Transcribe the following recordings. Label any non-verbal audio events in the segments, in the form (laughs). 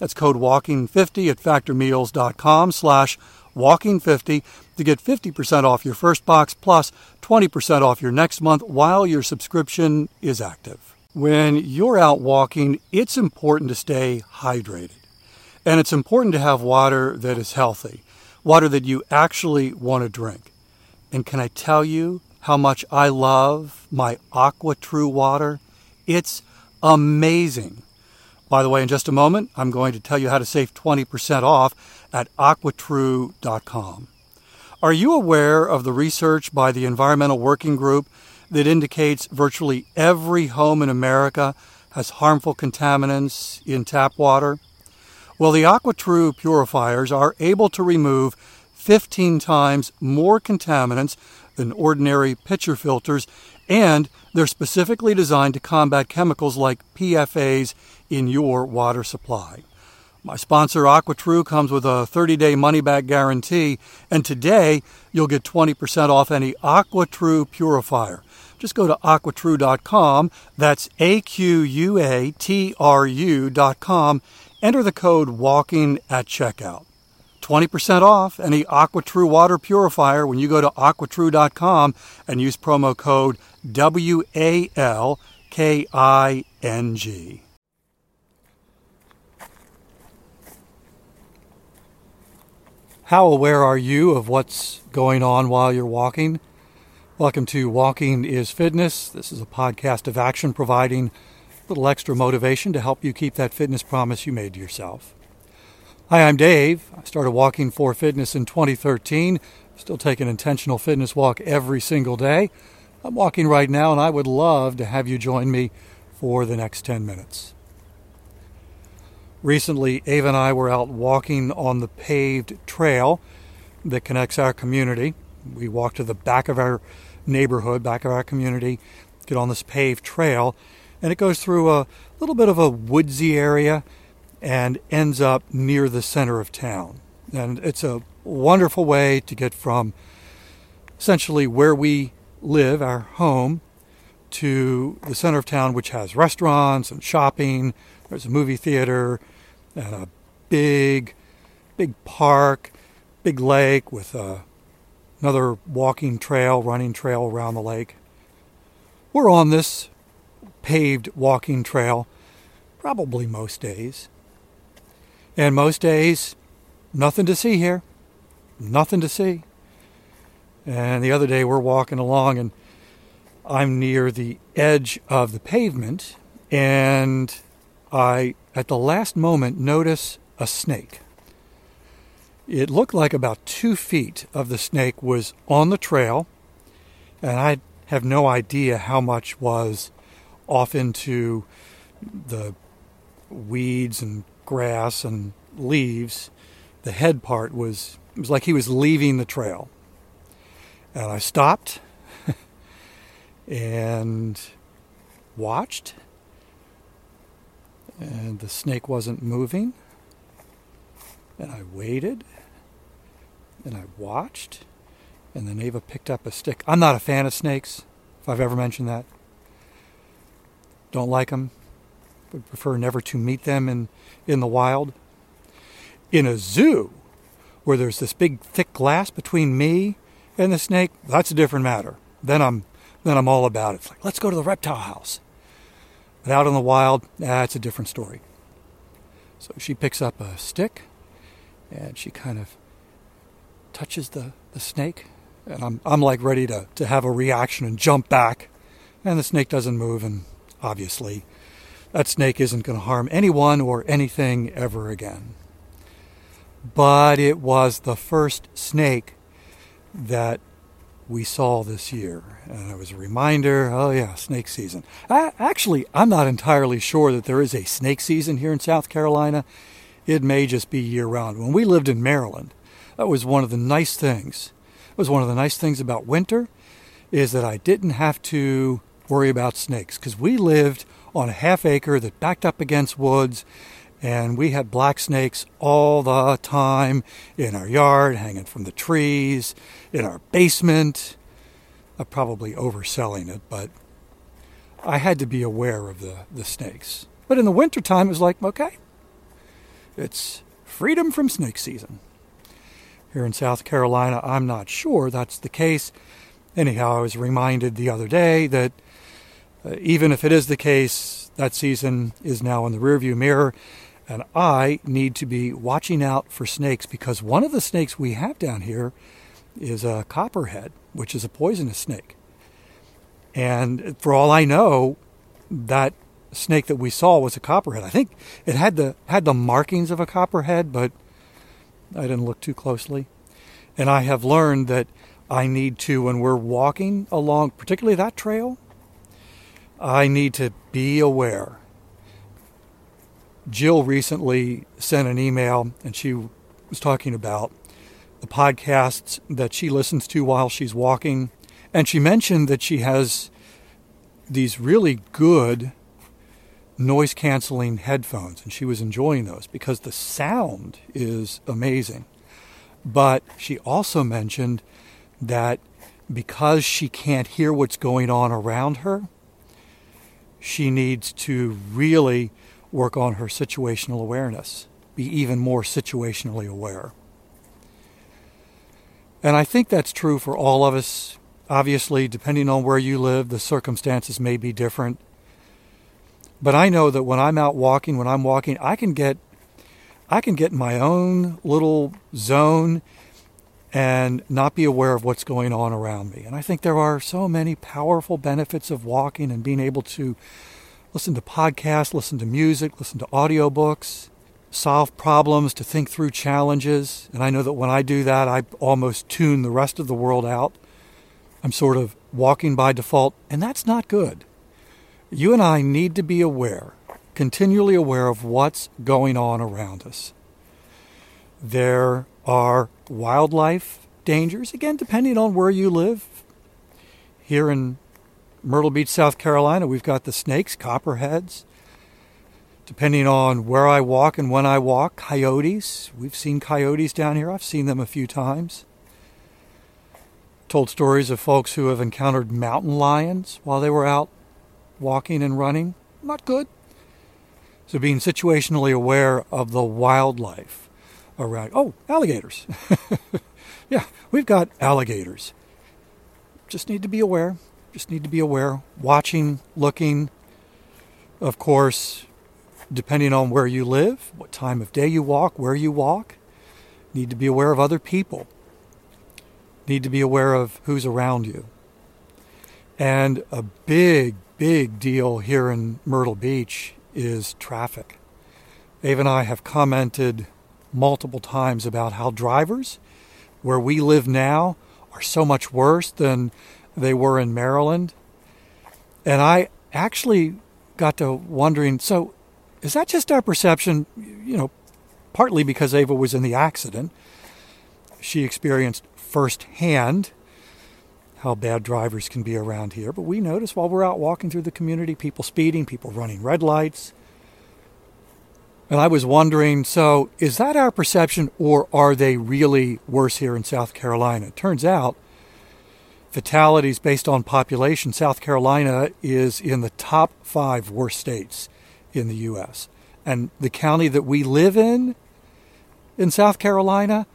That's code WALKING50 at factormeals.com slash WALKING50 to get 50% off your first box plus 20% off your next month while your subscription is active. When you're out walking, it's important to stay hydrated. And it's important to have water that is healthy, water that you actually want to drink. And can I tell you how much I love my AquaTrue water? It's amazing. By the way, in just a moment, I'm going to tell you how to save 20% off at aquatrue.com. Are you aware of the research by the Environmental Working Group that indicates virtually every home in America has harmful contaminants in tap water? Well, the AquaTrue purifiers are able to remove 15 times more contaminants than ordinary pitcher filters, and they're specifically designed to combat chemicals like PFAS in your water supply. My sponsor, AquaTrue, comes with a 30 day money back guarantee, and today you'll get 20% off any AquaTrue purifier. Just go to aquatrue.com, that's A Q U A T R U.com, enter the code WALKING at checkout. 20% off any AquaTrue water purifier when you go to aquatrue.com and use promo code W A L K I N G. How aware are you of what's going on while you're walking? Welcome to Walking is Fitness. This is a podcast of action providing a little extra motivation to help you keep that fitness promise you made to yourself. Hi, I'm Dave. I started walking for fitness in 2013. Still take an intentional fitness walk every single day. I'm walking right now and I would love to have you join me for the next 10 minutes. Recently, Ava and I were out walking on the paved trail that connects our community. We walk to the back of our neighborhood, back of our community, get on this paved trail, and it goes through a little bit of a woodsy area and ends up near the center of town. And it's a wonderful way to get from essentially where we live, our home, to the center of town, which has restaurants and shopping. There's a movie theater and a big, big park, big lake with uh, another walking trail, running trail around the lake. We're on this paved walking trail probably most days. And most days, nothing to see here. Nothing to see. And the other day, we're walking along and I'm near the edge of the pavement, and I, at the last moment, notice a snake. It looked like about two feet of the snake was on the trail, and I have no idea how much was off into the weeds and grass and leaves. The head part was it was like he was leaving the trail. And I stopped (laughs) and watched and the snake wasn't moving. And I waited and I watched, and then Ava picked up a stick. I'm not a fan of snakes, if I've ever mentioned that. Don't like them. Would prefer never to meet them in, in the wild. In a zoo, where there's this big thick glass between me and the snake, that's a different matter. Then I'm then I'm all about it. It's like, let's go to the reptile house. But out in the wild, ah, that's a different story. So she picks up a stick And she kind of touches the, the snake. And I'm, I'm like ready to, to have a reaction and jump back. And the snake doesn't move. And obviously, that snake isn't going to harm anyone or anything ever again. But it was the first snake that we saw this year. And it was a reminder oh, yeah, snake season. I, actually, I'm not entirely sure that there is a snake season here in South Carolina. It may just be year round. When we lived in Maryland, that was one of the nice things. It was one of the nice things about winter is that I didn't have to worry about snakes because we lived on a half acre that backed up against woods and we had black snakes all the time in our yard, hanging from the trees, in our basement. I'm probably overselling it, but I had to be aware of the, the snakes. But in the wintertime, it was like, okay, it's freedom from snake season. Here in South Carolina, I'm not sure that's the case. Anyhow, I was reminded the other day that uh, even if it is the case, that season is now in the rearview mirror and I need to be watching out for snakes because one of the snakes we have down here is a copperhead, which is a poisonous snake. And for all I know, that snake that we saw was a copperhead. I think it had the had the markings of a copperhead, but I didn't look too closely. And I have learned that I need to when we're walking along particularly that trail, I need to be aware Jill recently sent an email and she was talking about the podcasts that she listens to while she's walking. And she mentioned that she has these really good noise canceling headphones, and she was enjoying those because the sound is amazing. But she also mentioned that because she can't hear what's going on around her, she needs to really work on her situational awareness, be even more situationally aware. And I think that's true for all of us. Obviously, depending on where you live, the circumstances may be different. But I know that when I'm out walking, when I'm walking, I can get I can get in my own little zone and not be aware of what's going on around me. And I think there are so many powerful benefits of walking and being able to listen to podcasts, listen to music, listen to audiobooks, solve problems, to think through challenges. And I know that when I do that, I almost tune the rest of the world out. I'm sort of walking by default, and that's not good. You and I need to be aware, continually aware of what's going on around us. There are wildlife dangers, again, depending on where you live. Here in Myrtle Beach, South Carolina, we've got the snakes, copperheads. Depending on where I walk and when I walk, coyotes. We've seen coyotes down here. I've seen them a few times. Told stories of folks who have encountered mountain lions while they were out walking and running. Not good. So being situationally aware of the wildlife around. Oh, alligators. (laughs) yeah, we've got alligators. Just need to be aware. Just need to be aware, watching, looking. Of course, depending on where you live, what time of day you walk, where you walk, need to be aware of other people. Need to be aware of who's around you. And a big, big deal here in Myrtle Beach is traffic. Dave and I have commented multiple times about how drivers, where we live now, are so much worse than they were in Maryland. And I actually got to wondering so, is that just our perception? You know, partly because Ava was in the accident. She experienced firsthand how bad drivers can be around here. But we notice while we're out walking through the community, people speeding, people running red lights. And I was wondering so, is that our perception or are they really worse here in South Carolina? It turns out fatalities based on population, South Carolina is in the top five worst states in the U.S. And the county that we live in, in South Carolina,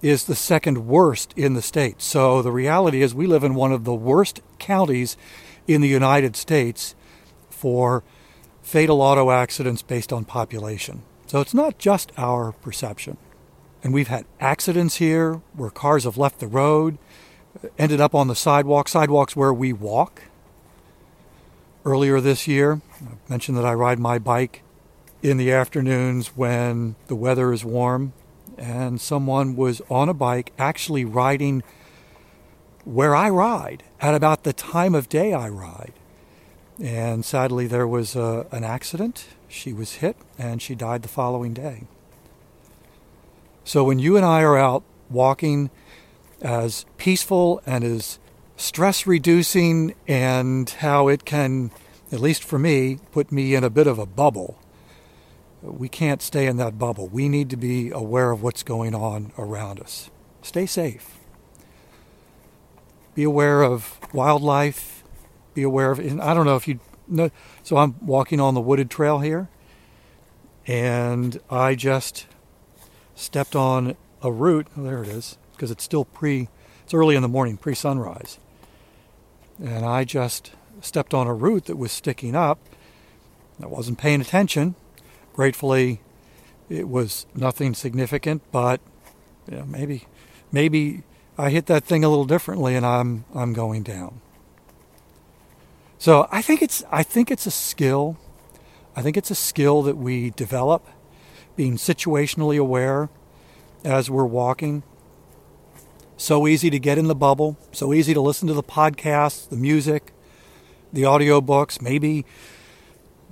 is the second worst in the state. So the reality is, we live in one of the worst counties in the United States for fatal auto accidents based on population. So it's not just our perception. And we've had accidents here where cars have left the road, ended up on the sidewalk, sidewalks where we walk. Earlier this year, I mentioned that I ride my bike in the afternoons when the weather is warm, and someone was on a bike actually riding where I ride at about the time of day I ride. And sadly, there was uh, an accident. She was hit and she died the following day. So when you and I are out walking, as peaceful and as stress reducing, and how it can, at least for me, put me in a bit of a bubble. We can't stay in that bubble. We need to be aware of what's going on around us. Stay safe. Be aware of wildlife. Be aware of, I don't know if you know, so I'm walking on the wooded trail here, and I just stepped on a root. Oh, there it is, because it's still pre, it's early in the morning, pre sunrise. And I just stepped on a root that was sticking up. I wasn't paying attention. Gratefully, it was nothing significant, but you know, maybe, maybe I hit that thing a little differently, and I'm I'm going down. So I think it's I think it's a skill. I think it's a skill that we develop, being situationally aware as we're walking. So easy to get in the bubble, so easy to listen to the podcasts, the music, the audiobooks, maybe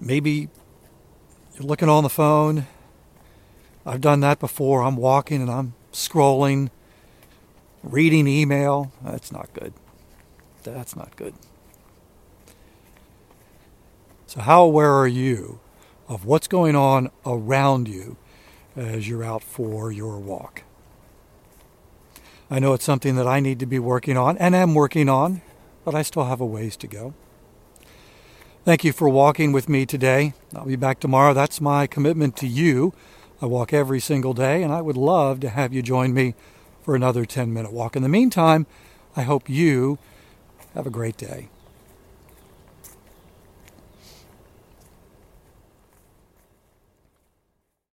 maybe you're looking on the phone. I've done that before. I'm walking and I'm scrolling, reading email. That's not good. That's not good. So, how aware are you of what's going on around you as you're out for your walk? I know it's something that I need to be working on and am working on, but I still have a ways to go. Thank you for walking with me today. I'll be back tomorrow. That's my commitment to you. I walk every single day, and I would love to have you join me for another 10 minute walk. In the meantime, I hope you have a great day.